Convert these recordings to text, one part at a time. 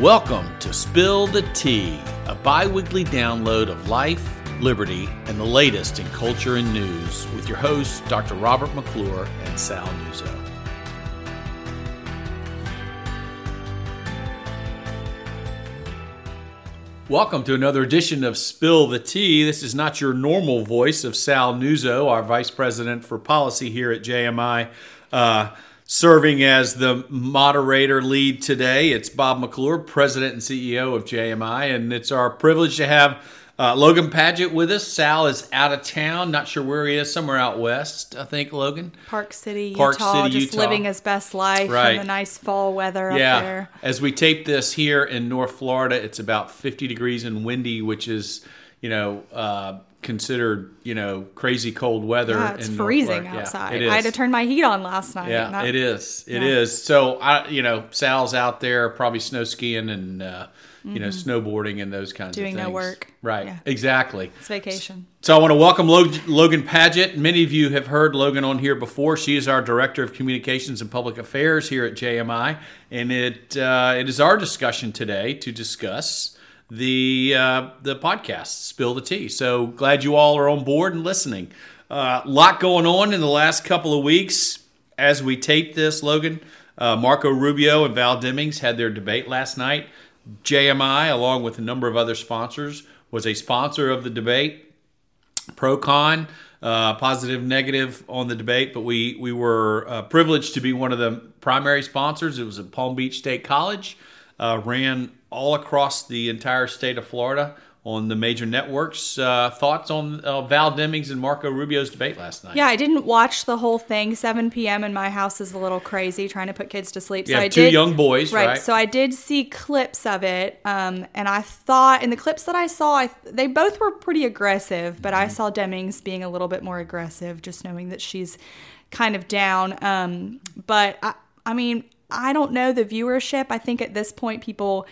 Welcome to Spill the Tea, a bi weekly download of life, liberty, and the latest in culture and news with your hosts, Dr. Robert McClure and Sal Nuzzo. Welcome to another edition of Spill the Tea. This is not your normal voice of Sal Nuzzo, our Vice President for Policy here at JMI. Uh, serving as the moderator lead today, it's Bob McClure, President and CEO of JMI, and it's our privilege to have uh, Logan Padgett with us. Sal is out of town, not sure where he is, somewhere out west, I think, Logan. Park City, Park Utah, City, just Utah. living his best life Right. in the nice fall weather yeah. up there. As we tape this here in North Florida, it's about 50 degrees and windy, which is, you know, uh, considered, you know, crazy cold weather. Yeah, it's in North freezing Yeah, outside. it is. I had to turn my heat on last night. Yeah, Not- it is. It yeah. is. So I, you know, Sal's out there probably snow skiing and uh, you know snowboarding and those kinds Mm-hmm. Doing of no things. work. Right. Yeah. Exactly. It's vacation. So I want to welcome Logan Padgett. Many of you have heard Logan on here before. She is our director of communications and public affairs here at JMI, and it uh, it is our discussion today to discuss the uh, the podcast Spill the Tea. So glad you all are on board and listening. A uh, lot going on in the last couple of weeks as we tape this. Logan, uh, Marco Rubio and Val Demings had their debate last night. JMI, along with a number of other sponsors, was a sponsor of the debate pro con, uh, positive, negative on the debate, but we we were uh, privileged to be one of the primary sponsors. It was at Palm Beach State College, uh, ran all across the entire state of Florida on the major networks. Uh, thoughts on uh, Val Demings and Marco Rubio's debate last night? Yeah, I didn't watch the whole thing. 7 p.m. in my house is a little crazy trying to put kids to sleep. You so have I two did, young boys, right? So I did see clips of it, um, and I thought in the clips that I saw, I, they both were pretty aggressive, but Mm-hmm. I saw Demings being a little bit more aggressive, just knowing that she's kind of down. Um, but I, I mean, I don't know the viewership. I think at this point, people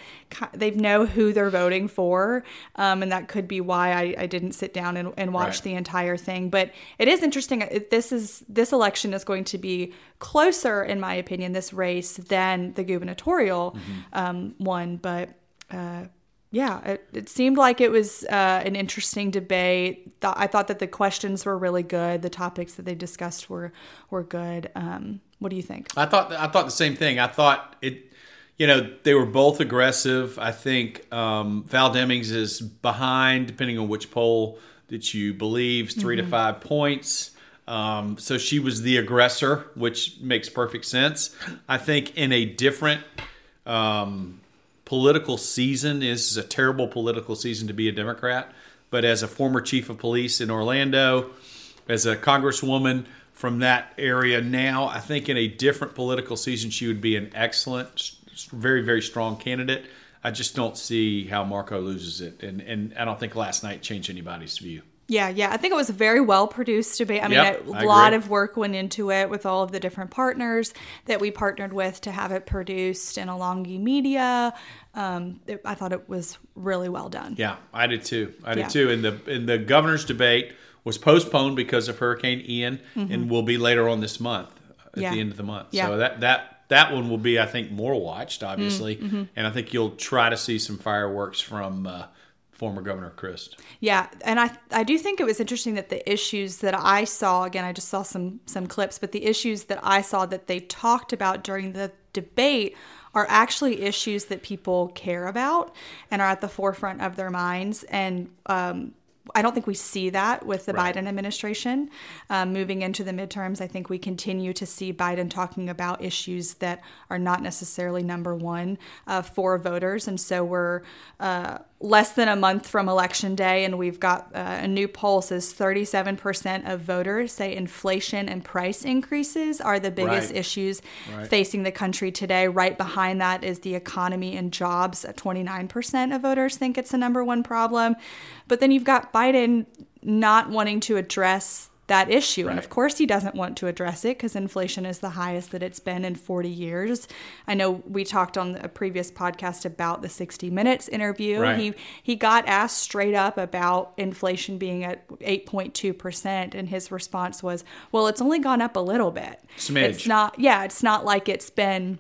they know who they're voting for, um, and that could be why I, I didn't sit down and, and watch Right. the entire thing. But it is interesting. This is this election is going to be closer, in my opinion, this race than the gubernatorial um, one. But uh, yeah, it, it seemed like it was uh, an interesting debate. Th- I thought that the questions were really good. The topics that they discussed were were good. Um, what do you think? I thought I thought the same thing. I thought it, you know, they were both aggressive. I think um, Val Demings is behind, depending on which poll that you believe, 3 to five points. Um, so she was the aggressor, which makes perfect sense. I think in a different um, political season, this is a terrible political season to be a Democrat. But as a former chief of police in Orlando, as a congresswoman from that area now, I think in a different political season, she would be an excellent, very, very strong candidate. I just don't see how Marco loses it. And, and I don't think last night changed anybody's view. Yeah, yeah. I think it was a very well produced debate. I mean, Yep, a lot of work went into it with all of the different partners that we partnered with to have it produced in Alongi Media. Um, it, I thought it was really well done. Yeah, I did too. I did Yeah. too. And the and the governor's debate was postponed because of Hurricane Ian, and will be later on this month at Mm-hmm. Yeah. the end of the month. Yeah. So that that that one will be, I think, more watched, Mm, obviously, mm-hmm. and I think you'll try to see some fireworks from uh, former Governor Crist. Yeah, and I I do think it was interesting that the issues that I saw again I just saw some some clips, but the issues that I saw that they talked about during the debate are actually issues that people care about and are at the forefront of their minds and um I don't think we see that with the Right. Biden administration. Um, moving into the midterms, I think we continue to see Biden talking about issues that are not necessarily number one uh, for voters. And so we're uh, less than a month from election day, and we've got uh, a new poll says 37% of voters say inflation and price increases are the biggest Right. issues Right. facing the country today. Right behind that is the economy and jobs. 29% of voters think it's the number one problem. But then you've got Biden not wanting to address that issue. And of course, he doesn't want to address it because inflation is the highest that it's been in 40 years. I know we talked on a previous podcast about the 60 Minutes interview. Right. He he got asked straight up about inflation being at 8.2%, and his response was, "Well, it's only gone up a little bit. Smidge. It's not. Yeah, it's not like it's been."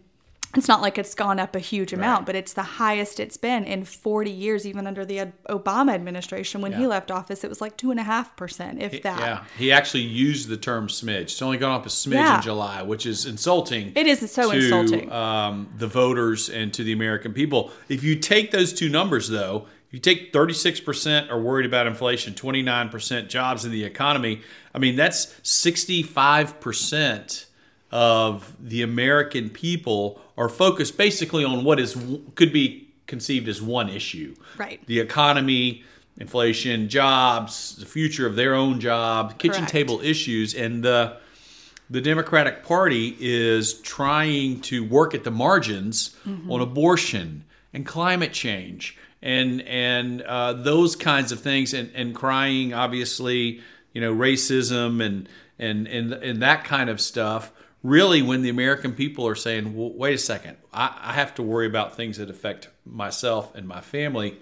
It's not like it's gone up a huge amount, Right. but it's the highest it's been in 40 years, even under the Obama administration. When he left office, it was like two and a half percent, if that. Yeah, he actually used the term smidge. It's only gone up a smidge Yeah. in July, which is insulting. It is so to, insulting. Um, the voters and to the American people. If you take those two numbers, though, you take 36% are worried about inflation, 29% jobs in the economy. I mean, that's 65% of the American people are focused basically on what is could be conceived as one issue Right. the economy, inflation, jobs, the future of their own job, kitchen Correct. table issues, and the the Democratic Party is trying to work at the margins on abortion and climate change and and uh, those kinds of things, and, and crying obviously, you know, racism and and and and that kind of stuff. Really, when the American people are saying, well, "Wait a second, I, I have to worry about things that affect myself and my family,"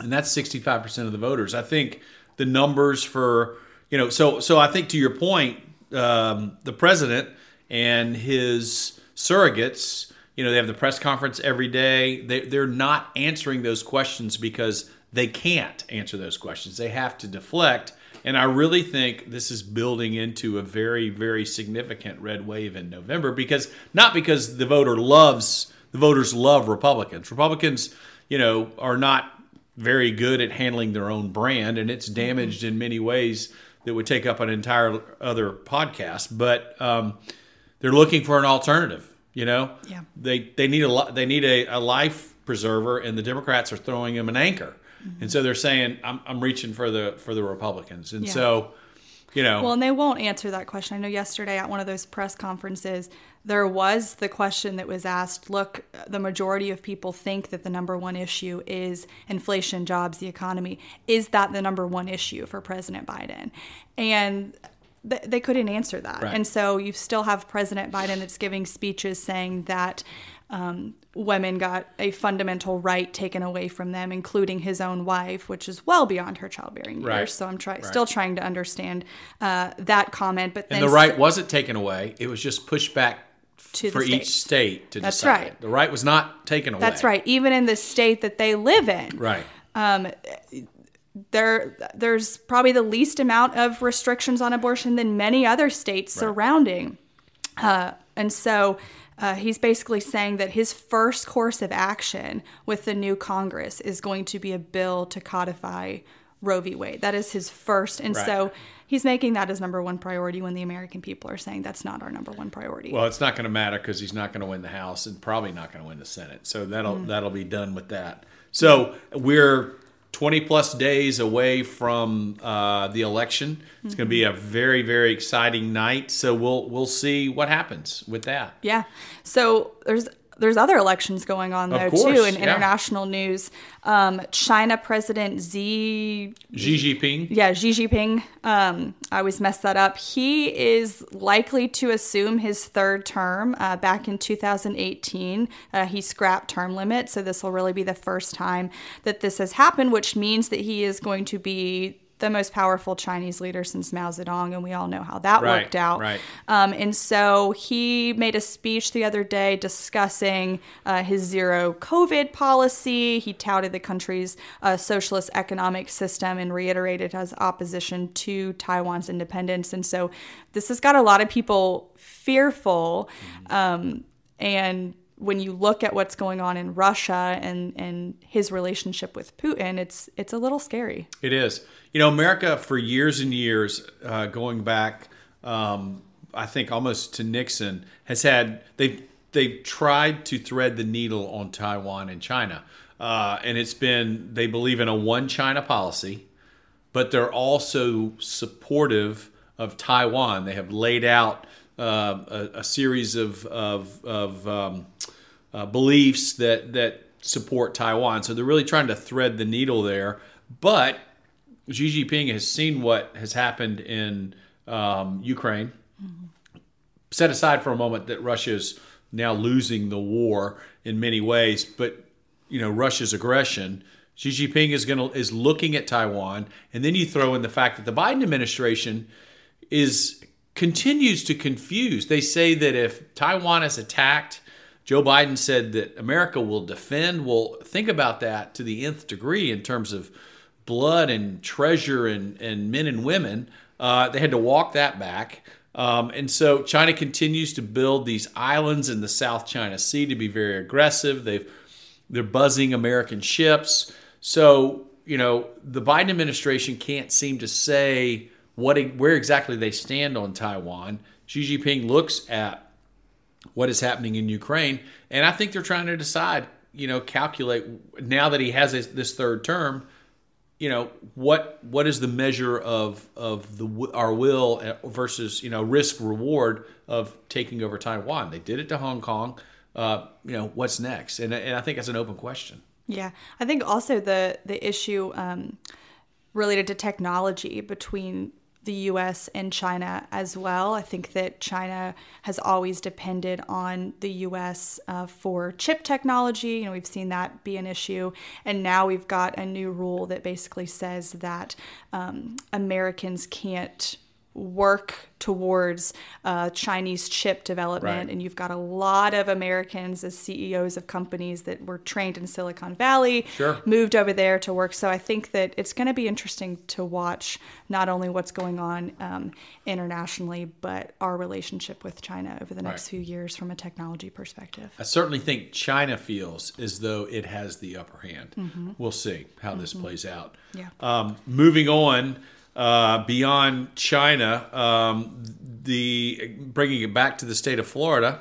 and that's 65% of the voters. I think the numbers for you know so so i think to your point um, the president and his surrogates you know they have the press conference every day. They, they're not answering those questions because they can't answer those questions. They have to deflect and i really think this is building into a very very significant red wave in november because not because the voter loves the voters love republicans republicans you know are not very good at handling their own brand, and it's damaged in many ways that would take up an entire other podcast. But um, they're looking for an alternative. You know, Yeah. they they need a they need a, a life preserver, and the Democrats are throwing them an anchor, Mm-hmm. and so they're saying, "I'm I'm reaching for the for the Republicans," and Yeah. so. You know, Well, and they won't answer that question. I know yesterday at one of those press conferences, there was the question that was asked look, the majority of people think that the number one issue is inflation, jobs, the economy. Is that the number one issue for President Biden? And they couldn't answer that. Right. And so you still have President Biden that's giving speeches saying that um, women got a fundamental right taken away from them, including his own wife, which is well beyond her childbearing years. Right. So I'm try- Right. still trying to understand uh, that comment. But then and the right wasn't taken away; it was just pushed back To for each state to That's decide. right. The right was not taken away. That's right. Even in the state that they live in, Right. there there's probably the least amount of restrictions on abortion than many other states surrounding. Uh, and so uh, he's basically saying that his first course of action with the new Congress is going to be a bill to codify Roe v. Wade. That is his first. And Right. so he's making that his number one priority when the American people are saying that's not our number one priority. Well, it's not going to matter because he's not going to win the House and probably not going to win the Senate. So that'll Mm. that'll be done with that. So we're 20 plus days away from uh, the election. It's going to be a very very exciting night. So we'll we'll see what happens with that. Yeah. So there's there's other elections going on though course, too in yeah. international news. Um, China President Xi Xi Jinping. yeah, Xi Jinping. Um, I always mess that up. He is likely to assume his third term. Uh, back in 2018, uh, he scrapped term limits, so this will really be the first time that this has happened, which means that he is going to be the most powerful Chinese leader since Mao Zedong, and we all know how that Right, worked out. right. Um, and so he made a speech the other day discussing uh, his zero COVID policy. He touted the country's uh, socialist economic system and reiterated his opposition to Taiwan's independence. And so this has got a lot of people fearful. Um, and when you look at what's going on in Russia and, and his relationship with Putin, it's it's a little scary. It is. You know, America for years and years, uh, going back, um, I think almost to Nixon, has had they've they've tried to thread the needle on Taiwan and China, uh, and it's been they believe in a one China policy, but they're also supportive of Taiwan. They have laid out uh, a, a series of of, of um, uh, beliefs that that support Taiwan. So they're really trying to thread the needle there. But Xi Jinping has seen what has happened in um, Ukraine. Set aside for a moment that Russia's now losing the war in many ways, but you know Russia's aggression. Xi Jinping is going to is looking at Taiwan, and then you throw in the fact that the Biden administration is continues to confuse. They say that if Taiwan is attacked, Joe Biden said that America will defend. Well, think about that to the nth degree in terms of blood and treasure and, and men and women. Uh, they had to walk that back. Um, and so China continues to build these islands in the South China Sea to be very aggressive. They've they're buzzing American ships. So you know the Biden administration can't seem to say what where exactly they stand on Taiwan. Xi Jinping looks at what is happening in Ukraine, and I think they're trying to decide. You know, calculate now that he has this, this third term you know what what is the measure of of the our will versus you know risk reward of taking over Taiwan? They did it to Hong Kong. Uh, you know what's next, and and I think that's an open question. Yeah, I think also the the issue um, related to technology between the US and China as well. I think that China has always depended on the US uh, for chip technology. You know, we've seen that be an issue. And now we've got a new rule that basically says that um, Americans can't work towards uh, Chinese chip development. Right. And you've got a lot of Americans as CEOs of companies that were trained in Silicon Valley, sure. moved over there to work. So I think that it's going to be interesting to watch not only what's going on um, internationally, but our relationship with China over the next right. few years from a technology perspective. I certainly think China feels as though it has the upper hand. Mm-hmm. We'll see how mm-hmm. this plays out. Yeah. Um, moving on uh, beyond China, um, the bringing it back to the state of Florida.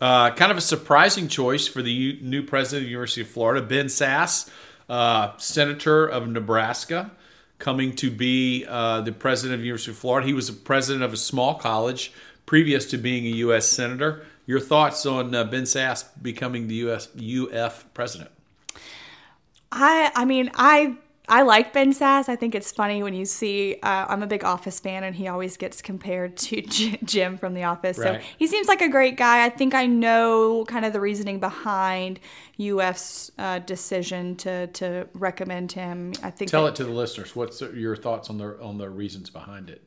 Uh, kind of a surprising choice for the U- new president of the University of Florida, Ben Sasse, uh, senator of Nebraska, coming to be uh, the president of the University of Florida. He was a president of a small college previous to being a U.S. senator. Your thoughts on uh, Ben Sasse becoming the U.S. UF president? I I mean I I like Ben Sasse. I think it's funny when you see. Uh, I'm a big Office fan, and he always gets compared to Jim from The Office. Right. So he seems like a great guy. I think I know kind of the reasoning behind UF's uh, decision to to recommend him. I think. Tell that, it to the listeners. What's your thoughts on the on the reasons behind it?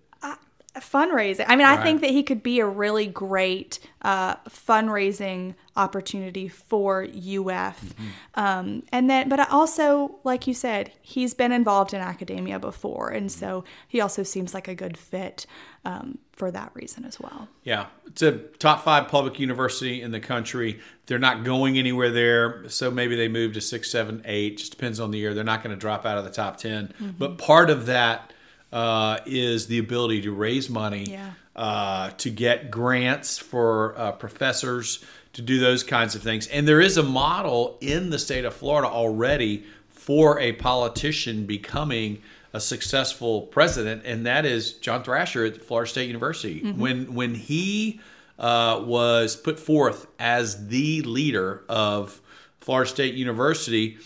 Fundraising. I mean, right. I think that he could be a really great uh, fundraising opportunity for UF. Mm-hmm. Um, and then, but I also, like you said, he's been involved in academia before, and mm-hmm. so he also seems like a good fit um, for that reason as well. Yeah, it's a top five public university in the country. They're not going anywhere there, so maybe they move to six, seven, eight. Just depends on the year. They're not going to drop out of the top 10 mm-hmm. But part of that uh, is the ability to raise money, yeah. uh, to get grants for uh, professors, to do those kinds of things. And there is a model in the state of Florida already for a politician becoming a successful president, and that is John Thrasher at Florida State University. Mm-hmm. When when he uh, was put forth as the leader of Florida State University,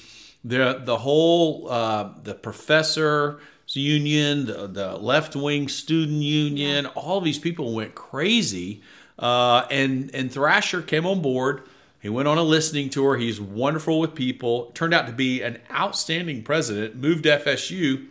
the the whole uh, the professor union, the, the left wing student union, yeah. all these people went crazy. Uh, and and Thrasher came on board. He went on a listening tour. He's wonderful with people. Turned out to be an outstanding president. Moved FSU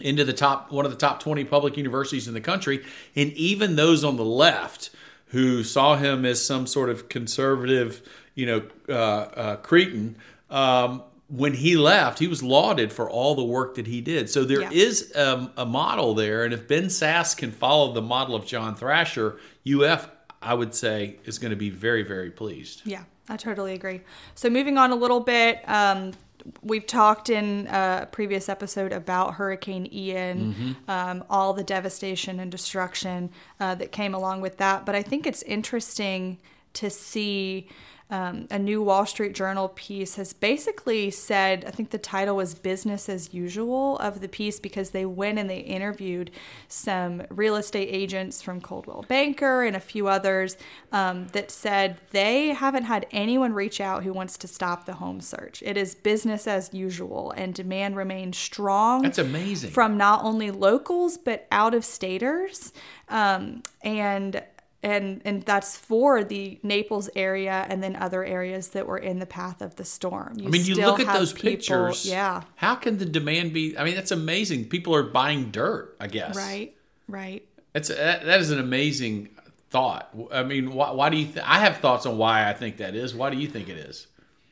into the top one of the top 20 public universities in the country. And even those on the left who saw him as some sort of conservative, you know, uh, uh, cretin, um, when he left, he was lauded for all the work that he did. So there yeah. is um, a model there, and if Ben Sasse can follow the model of John Thrasher, UF, I would say, is going to be very, very pleased. Yeah, I totally agree. So moving on a little bit, um, we've talked in a previous episode about Hurricane Ian, mm-hmm. um, all the devastation and destruction uh, that came along with that. But I think it's interesting to see um, a new Wall Street Journal piece has basically said, I think the title was Business as Usual of the piece because they went and they interviewed some real estate agents from Coldwell Banker and a few others um, that said they haven't had anyone reach out who wants to stop the home search. It is business as usual and demand remains strong. That's amazing. From not only locals but out of staters. Um, and and and that's for the Naples area and then other areas that were in the path of the storm. You I mean, you look at those people, pictures. Yeah. How can the demand be? I mean, that's amazing. People are buying dirt. I guess. Right. Right. It's uh, that is an amazing thought. I mean, why, why do you? Th- I have thoughts on why I think that is. Why do you think it is?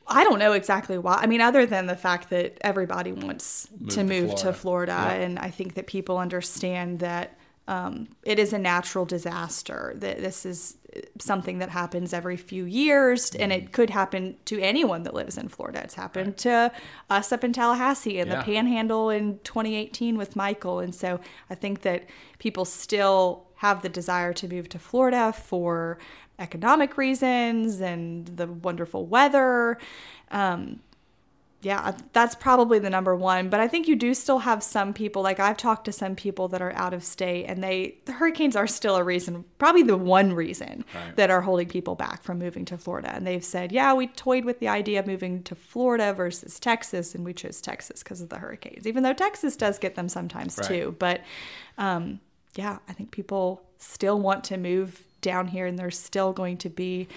I don't know exactly why. I mean, other than the fact that everybody wants to to move to Florida. Florida, Yeah. and I think that people understand that um, it is a natural disaster. That this is something that happens every few years, and it could happen to anyone that lives in Florida. It's happened to us up in Tallahassee and Yeah. the Panhandle in 2018 with Michael, and so I think that people still have the desire to move to Florida for economic reasons and the wonderful weather. Um, yeah, that's probably the number one. But I think you do still have some people, like I've talked to some people that are out of state, and they, the hurricanes are still a reason, probably the one reason Right. that are holding people back from moving to Florida. And they've said, yeah, we toyed with the idea of moving to Florida versus Texas, and we chose Texas because of the hurricanes, even though Texas does get them sometimes Right. too. But um, yeah, I think people still want to move down here, and there's still going to be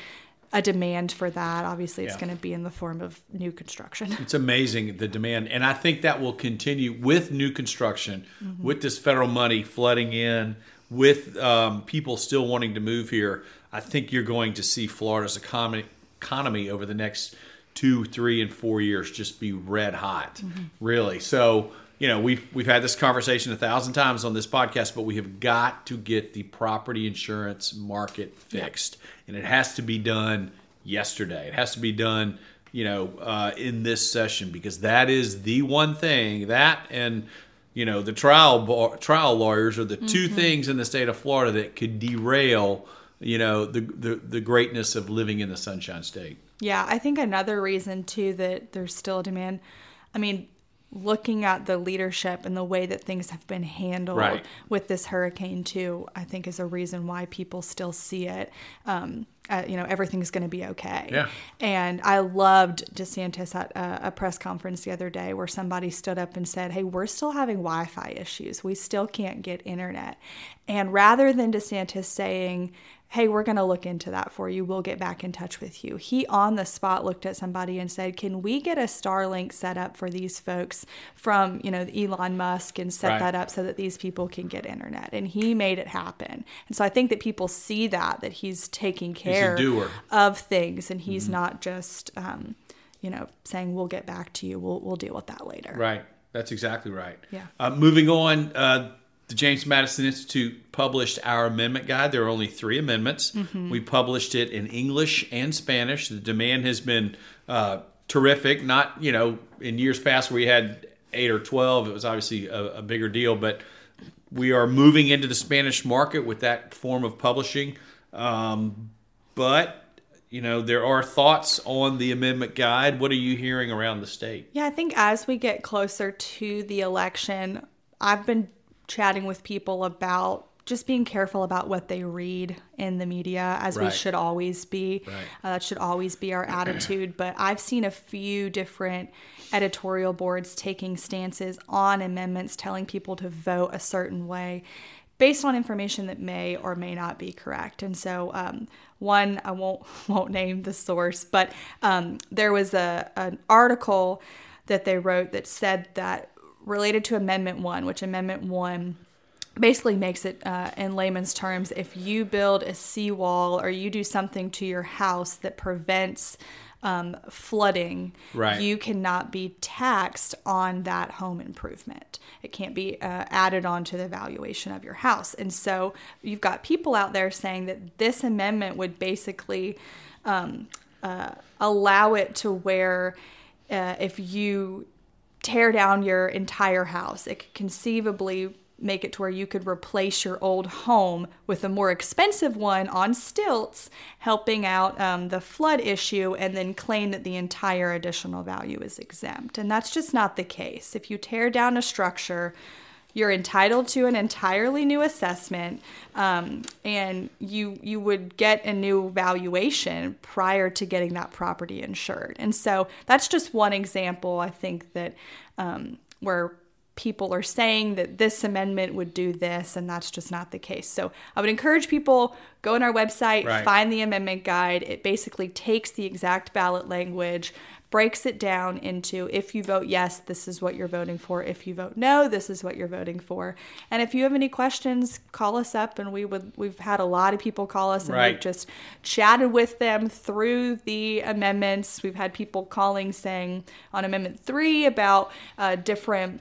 a demand for that. Obviously, it's Yeah. going to be in the form of new construction. It's amazing the demand, and I think that will continue with new construction, with this federal money flooding in, with um, people still wanting to move here. I think you're going to see Florida's economy economy over the next two, three, and four years just be red hot, really. So you know we've we've had this conversation a thousand times on this podcast, but we have got to get the property insurance market fixed, and it has to be done yesterday. It has to be done you know, uh, in this session because that is the one thing that and you know the trial bar, trial lawyers are the 2 things in the state of Florida that could derail you know the, the the greatness of living in the Sunshine State. Yeah, I think another reason too that there's still a demand. I mean, looking at the leadership and the way that things have been handled Right. with this hurricane too, I think is a reason why people still see it. Um, uh, you know, everything's going to be okay. Yeah. And I loved DeSantis at a, a press conference the other day where somebody stood up and said, Hey, we're still having Wi Fi issues. We still can't get internet. And rather than DeSantis saying, Hey, we're going to look into that for you. We'll get back in touch with you. He on the spot looked at somebody and said, Can we get a Starlink set up for these folks from, you know, Elon Musk and set Right. that up so that these people can get internet? And he made it happen. And so I think that people see that, that he's taking care doer. of things and he's not just um, you know saying we'll get back to you we'll, we'll deal with that later Right. That's exactly right. Yeah. Uh, moving on, uh, the James Madison Institute published our amendment guide. There are only three amendments. Mm-hmm. We published it in English and Spanish. The demand has been uh, terrific. Not, you know, in years past we had eight or 12, it was obviously a, a bigger deal, but we are moving into the Spanish market with that form of publishing. Um, but, you know, there are thoughts on the amendment guide. What are you hearing around the state? yeah i think as we get closer to the election i've been chatting with people about just being careful about what they read in the media as we should always be Right. uh, that should always be our attitude but i've seen a few different editorial boards taking stances on amendments telling people to vote a certain way based on information that may or may not be correct. And so, um, one I won't won't name the source, but um, there was a an article that they wrote that said that related to Amendment One, which Amendment One basically makes it uh, in layman's terms if you build a seawall or you do something to your house that prevents um, flooding, Right. you cannot be taxed on that home improvement. It can't be uh, added on to the valuation of your house. And so you've got people out there saying that this amendment would basically um, uh, allow it to where uh, if you tear down your entire house. It could conceivably make it to where you could replace your old home with a more expensive one on stilts, helping out um, the flood issue, and then claim that the entire additional value is exempt. And that's just not the case. If you tear down a structure, you're entitled to an entirely new assessment, um, and you you would get a new valuation prior to getting that property insured. And so that's just one example. I think that um, where people are saying that this amendment would do this, and that's just not the case. So I would encourage people go on our website, Right. find the amendment guide. It basically takes the exact ballot language breaks it down into if you vote yes, this is what you're voting for. If you vote no, this is what you're voting for. And if you have any questions, call us up and we would we've had a lot of people call us and Right. we've just chatted with them through the amendments. We've had people calling saying on amendment 3 about uh, different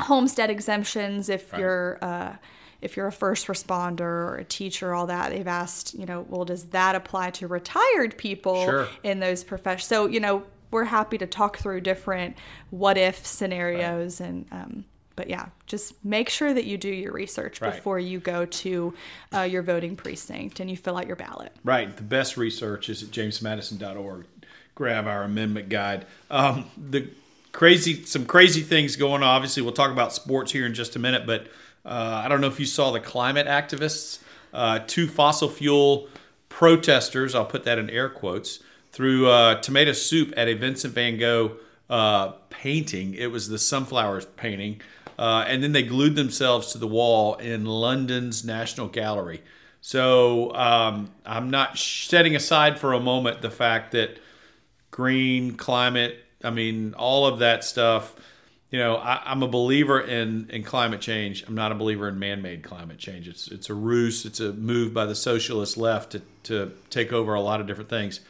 homestead exemptions if Right. you're uh, if you're a first responder or a teacher, all that, they've asked, you know, well, does that apply to retired people Sure. in those professions? So, you know, we're happy to talk through different what if scenarios and, um, but yeah, just make sure that you do your research Right. before you go to uh, your voting precinct and you fill out your ballot. Right. The best research is at jamesmadison.org. Grab our amendment guide. Um, the crazy, some crazy things going on. Obviously, we'll talk about sports here in just a minute, but uh, I don't know if you saw the climate activists, uh, two fossil fuel protesters, I'll put that in air quotes, threw uh, tomato soup at a Vincent van Gogh uh, painting. It was the sunflowers painting. Uh, and then they glued themselves to the wall in London's National Gallery. So um, I'm not setting aside for a moment the fact that green climate, I mean, all of that stuff. You know, I, I'm a believer in, in climate change. I'm not a believer in man-made climate change. It's it's a ruse. It's a move by the socialist left to, to take over a lot of different things.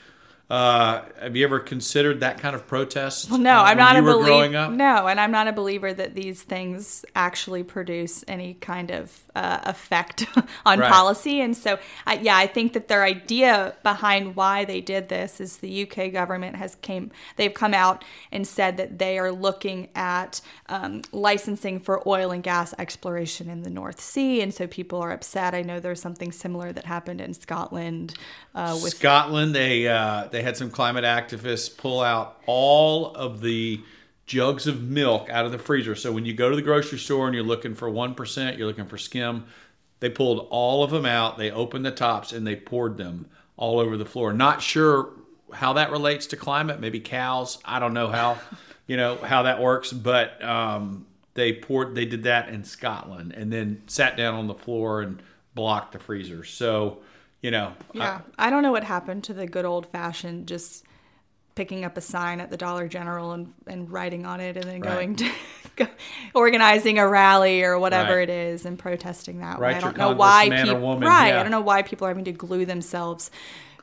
Uh, have you ever considered that kind of protest? Well, no, uh, I'm not a believer. growing up? No, and I'm not a believer that these things actually produce any kind of uh, effect on Right. policy. And so, I, yeah, I think that their idea behind why they did this is the UK government has came. They've come out and said that they are looking at um, licensing for oil and gas exploration in the North Sea, and so people are upset. I know there's something similar that happened in Scotland uh, with Scotland, they uh, they had some climate activists pull out all of the jugs of milk out of the freezer. So when you go to the grocery store and you're looking for one percent, you're looking for skim. They pulled all of them out. They opened the tops and they poured them all over the floor. Not sure how that relates to climate. Maybe cows. I don't know how, you know, how that works. But um, they poured. They did that in Scotland and then sat down on the floor and blocked the freezer. So you know, I- Yeah, I don't know what happened to the good old fashioned just picking up a sign at the Dollar General and, and writing on it and then Right. going to go, organizing a rally or whatever Right. it is and protesting that Write way. I don't know why people right. yeah. I don't know why people are having to glue themselves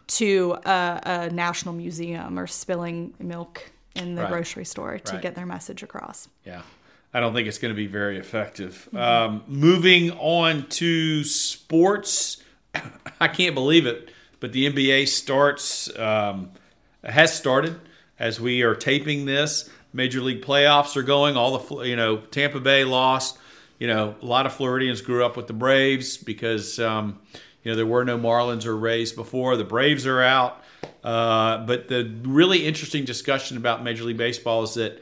to a, a national museum or spilling milk in the Right. grocery store to Right. get their message across. Yeah. I don't think it's going to be very effective. Um, moving on to sports, I can't believe it, but the NBA starts um, has started as we are taping this. Major League playoffs are going. All the you know Tampa Bay lost. You know a lot of Floridians grew up with the Braves because um, you know there were no Marlins or Rays before. The Braves are out. Uh, but the really interesting discussion about Major League Baseball is that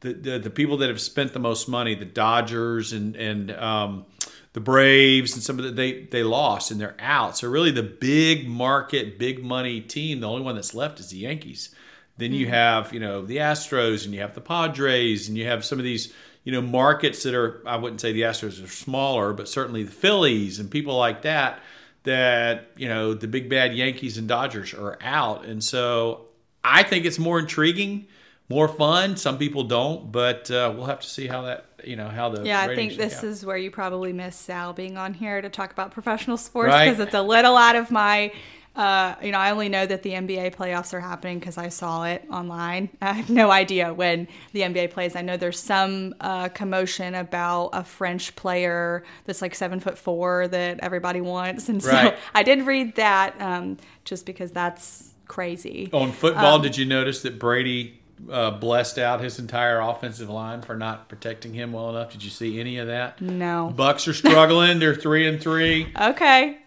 the, the, the people that have spent the most money, the Dodgers and and um, the Braves and some of the they they lost and they're out. So really, the big market, big money team, the only one that's left is the Yankees. Then you have you know the Astros and you have the Padres and you have some of these you know markets that are I wouldn't say the Astros are smaller, but certainly the Phillies and people like that. That you know the big bad Yankees and Dodgers are out, and so I think it's more intriguing more fun. Some people don't, but uh, we'll have to see how that you know how the Yeah, I think this out. is where you probably miss Sal being on here to talk about professional sports Right. because it's a little out of my. Uh, you know, I only know that the NBA playoffs are happening because I saw it online. I have no idea when the NBA plays. I know there's some uh, commotion about a French player that's like seven foot four that everybody wants, and so I did read that um, just because that's crazy. on football. Um, did you notice that Brady uh, blessed out his entire offensive line for not protecting him well enough? Did you see any of that? No. Bucks are struggling. They're three and three. Okay.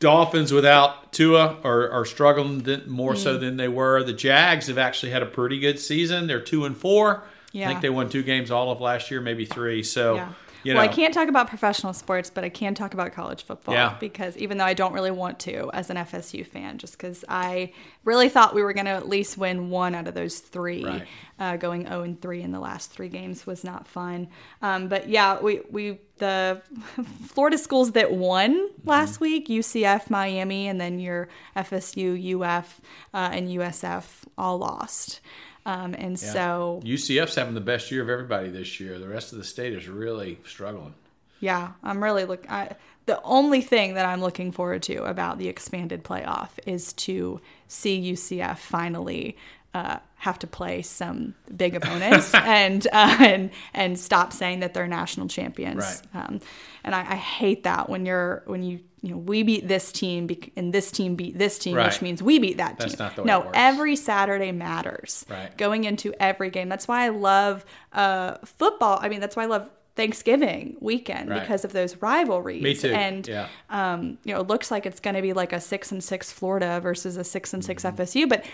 Dolphins without Tua are, are struggling more Hmm. so than they were. The Jags have actually had a pretty good season. They're two and four. Yeah. I think they won two games all of last year, maybe three. So, Yeah. You know, well, I can't talk about professional sports, but I can talk about college football Yeah. because even though I don't really want to as an FSU fan, just because I really thought we were going to at least win one out of those three. Right. Uh, going 0 and 3 in the last three games was not fun. Um, but yeah, we, we the Florida schools that won Mm-hmm. last week, UCF, Miami, and then your FSU, UF, uh, and USF all lost. Um, and Yeah. so, UCF's having the best year of everybody this year. The rest of the state is really struggling. yeah, I'm really look. I, the only thing that I'm looking forward to about the expanded playoff is to see UCF finally uh, have to play some big opponents and uh, and and stop saying that they're national champions. Right. Um, and I, I hate that when you're when you you know we beat this team and this team beat this team, Right. which means we beat that That's team. not the way no, every Saturday matters. Right. Going into every game. That's why I love uh, football. I mean, that's why I love Thanksgiving weekend Right. because of those rivalries. Me too. And yeah. um, you know, it looks like it's going to be like a six and six Florida versus a six and 6 Mm-hmm. FSU, but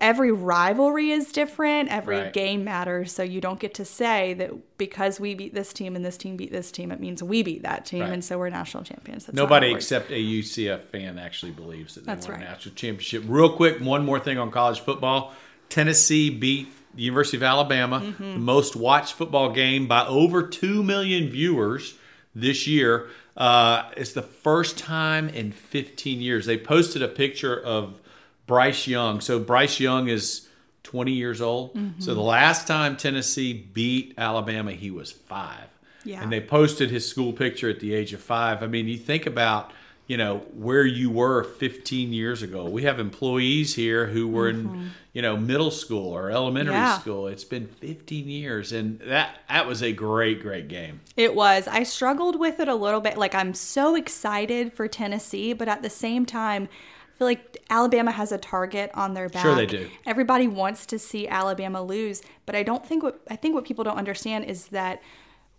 every rivalry is different. Every Right. game matters. So you don't get to say that because we beat this team and this team beat this team, it means we beat that team, Right. and so we're national champions. That's Nobody except a UCF fan actually believes that they That's won right. a national championship. Real quick, one more thing on college football. Tennessee beat the University of Alabama, Mm-hmm. the most watched football game by over 2 million viewers this year. Uh, it's the first time in 15 years. They posted a picture of Bryce Young. So Bryce Young is 20 years old. Mm-hmm. So the last time Tennessee beat Alabama, he was five. Yeah. And they posted his school picture at the age of five. I mean, you think about, you know, where you were 15 years ago. We have employees here who were in, you know, middle school or elementary Mm-hmm. Yeah. school. It's been 15 years, and that that was a great, great game. It was. I struggled with it a little bit. Like I'm so excited for Tennessee, but at the same time, feel like Alabama has a target on their back. Sure they do. Everybody wants to see Alabama lose, but I don't think what I think what people don't understand is that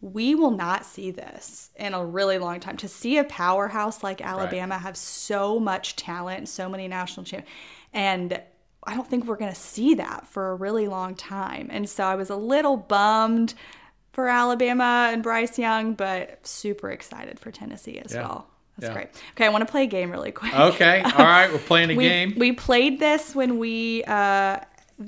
we will not see this in a really long time. To see a powerhouse like Alabama have so much talent, so many national champions, and I don't think we're going to see that for a really long time. And so I was a little bummed for Alabama and Bryce Young, but super excited for Tennessee as Yeah. well. That's Yeah. great. Okay, I want to play a game really quick. Okay, all right, we're playing a we, game. We played this when we uh,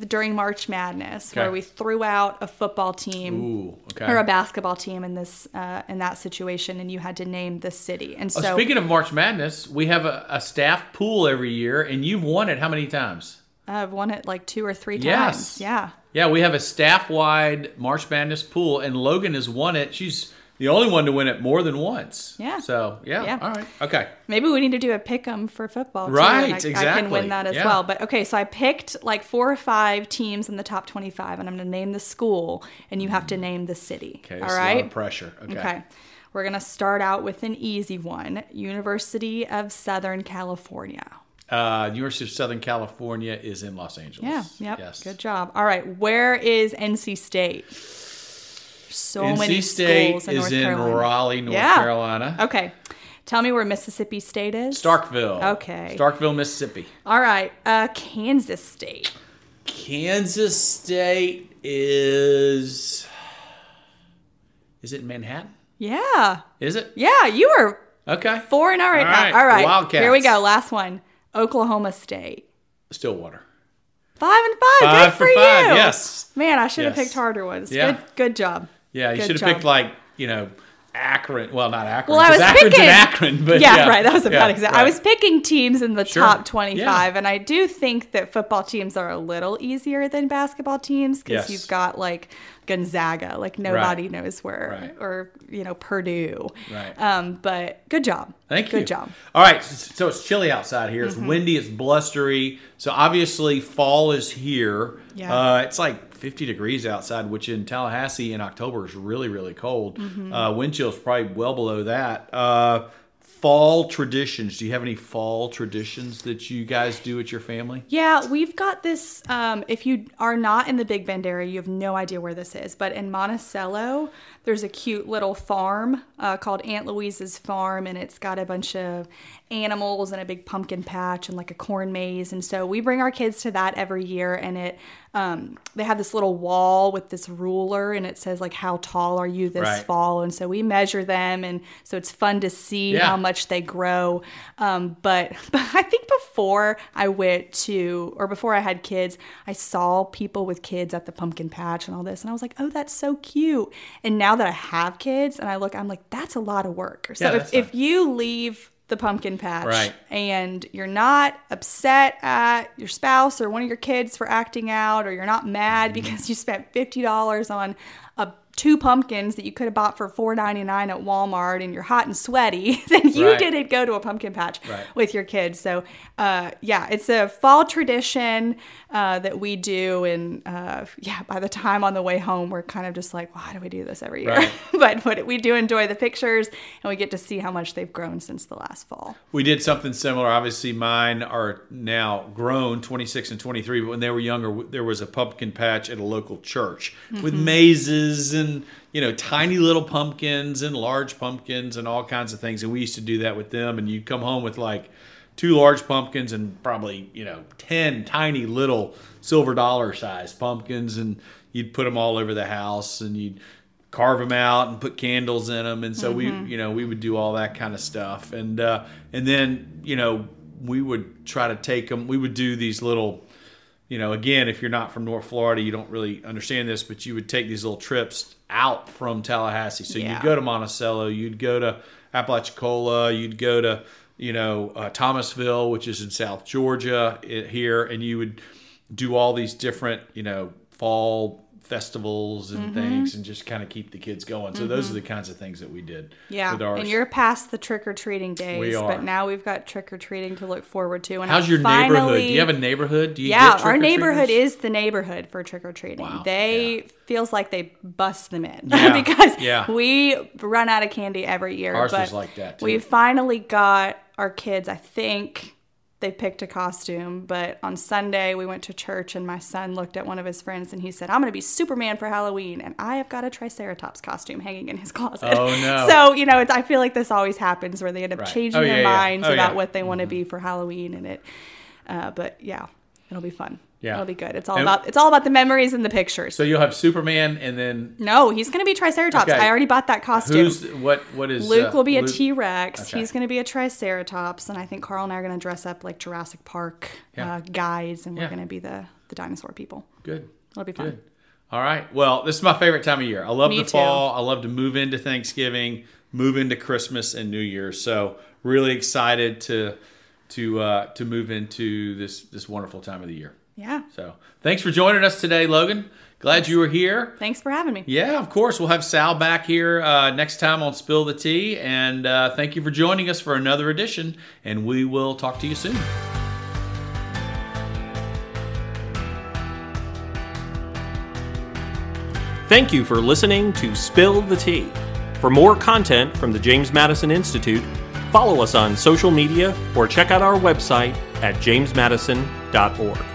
during March Madness, Okay. where we threw out a football team Ooh, okay. or a basketball team in this uh, in that situation, and you had to name the city. And Oh, so speaking of March Madness, we have a, a staff pool every year, and you've won it how many times? I've won it like two or three times. Yes. Yeah. Yeah, we have a staff-wide March Madness pool, and Logan has won it. She's the only one to win it more than once. Yeah. So yeah. Yeah. All right. Okay. Maybe we need to do a pick 'em for football. Too, Right, I, I can win that as Yeah. well. But okay, so I picked like four or five teams in the top 25, and I'm going to name the school, and you have to name the city. Okay. All it's A lot of pressure. Okay. Okay. We're going to start out with an easy one University of Southern California. Uh, University of Southern California is in Los Angeles. Yeah. Yep. Yes. Good job. All right. Where is NC State? So NC many State schools in is North in Carolina. Raleigh, North Yeah. Carolina. Okay. Tell me where Mississippi State is. Starkville. Okay. Starkville, Mississippi. All right. Uh, Kansas State. Kansas State is. Is it Manhattan? Yeah. Is it? Yeah. You are Okay. four and all right All now. right, All right. Wildcats. Here we go. Last one. Oklahoma State. Stillwater. Five and five. Five Good for for, five, you. yes. Man, I should have picked harder ones. Yeah. Good. Good job. Yeah, you Good should have job. picked like you know Akron. Well, not Akron. Well, I was Akron's picking Akron, but yeah, yeah, right. That was a yeah, bad example. I was picking teams in the Sure. top twenty-five, Yeah. and I do think that football teams are a little easier than basketball teams because Yes. you've got like Gonzaga, like nobody knows where, Right. or you know Purdue. Right. Um, but good job. Thank you. Good job. All right, so so it's chilly outside here. Mm-hmm. It's windy. It's blustery. So obviously fall is here. Yeah. Uh, it's like 50 degrees outside, which in Tallahassee in October is really really cold. Mm-hmm. Uh, wind chill's probably well below that. Uh, fall traditions. Do you have any fall traditions that you guys do at your family? Yeah, we've got this. Um, if you are not in the Big Bend area, you have no idea where this is. But in Monticello, there's a cute little farm uh, called Aunt Louise's Farm, and it's got a bunch of animals and a big pumpkin patch and like a corn maze. And so we bring our kids to that every year, and it um, they have this little wall with this ruler, and it says like how tall are you this Right. fall, and so we measure them, and so it's fun to see Yeah. how much they grow. Um, but but I think before I went to or before I had kids, I saw people with kids at the pumpkin patch and all this, and I was like, oh, that's so cute. And now that I have kids and I look, I'm like, that's a lot of work. So Yeah, if, if you leave the pumpkin patch Right. and you're not upset at your spouse or one of your kids for acting out or you're not mad Mm-hmm. because you spent $50 on two pumpkins that you could have bought for $4.99 at Walmart and you're hot and sweaty, then you Right. didn't go to a pumpkin patch Right. with your kids. So, uh, yeah, it's a fall tradition uh, that we do. And uh, yeah, by the time on the way home, we're kind of just like, why do we do this every year? Right. but, but we do enjoy the pictures and we get to see how much they've grown since the last fall. We did something similar. Obviously, mine are now grown, 26 and 23. But when they were younger, there was a pumpkin patch at a local church with mazes and you know tiny little pumpkins and large pumpkins and all kinds of things. And we used to do that with them. And you'd come home with like two large pumpkins and probably you know 10 tiny little silver dollar sized pumpkins, and you'd put them all over the house and you'd carve them out and put candles in them and so we you know we would do all that kind of stuff and uh and then you know we would try to take them we would do these little you know again if you're not from north florida you don't really understand this but you would take these little trips out from tallahassee so Yeah. you'd go to monticello you'd go to apalachicola you'd go to you know uh, thomasville which is in south georgia i here and you would do all these different you know fall festivals and mm-hmm. things and just kind of keep the kids going so those are mm-hmm. the kinds of things that we did Yeah, with ours and you're past the trick or treating days, We are. but now we've got trick or treating to look forward to. And how's your neighborhood do you have a neighborhood do you yeah, our neighborhood is the neighborhood for trick or treating. Wow, They feels like they bust them in Yeah, because yeah. we run out of candy every year. Ours but was like that, too. We finally got our kids. I think they picked a costume, but on Sunday we went to church and my son looked at one of his friends and he said, "I'm going to be Superman for Halloween," and I have got a Triceratops costume hanging in his closet. Oh, no. So you know, it's, I feel like this always happens where they end up Right. changing Oh, yeah, their yeah. minds Oh, about yeah. Mm-hmm. what they want to be for Halloween and it. Uh, but yeah, it'll be fun. Yeah. it'll be good. It's all And- about it's all about the memories and the pictures. so you'll have superman and then no, he's gonna be Triceratops. Okay. I already bought that costume. who's what what is Luke uh, will be a Luke- T Rex. Okay. He's going to be a Triceratops, and I think Carl and I are going to dress up like Jurassic Park Yeah. uh, guides, and we're Yeah. going to be the the dinosaur people. good It'll be fun. Good. All right. Well, this is my favorite time of year. I love Me the too. fall. I love to move into Thanksgiving, move into Christmas and New Year's. So really excited to to uh, to move into this this wonderful time of the year. Yeah. So thanks for joining us today, Logan. Glad you were here. Thanks for having me. Yeah, of course. We'll have Sal back here uh, next time on Spill the Tea. And uh, thank you for joining us for another edition. And we will talk to you soon. Thank you for listening to Spill the Tea. For more content from the James Madison Institute, follow us on social media or check out our website at jamesmadison.org.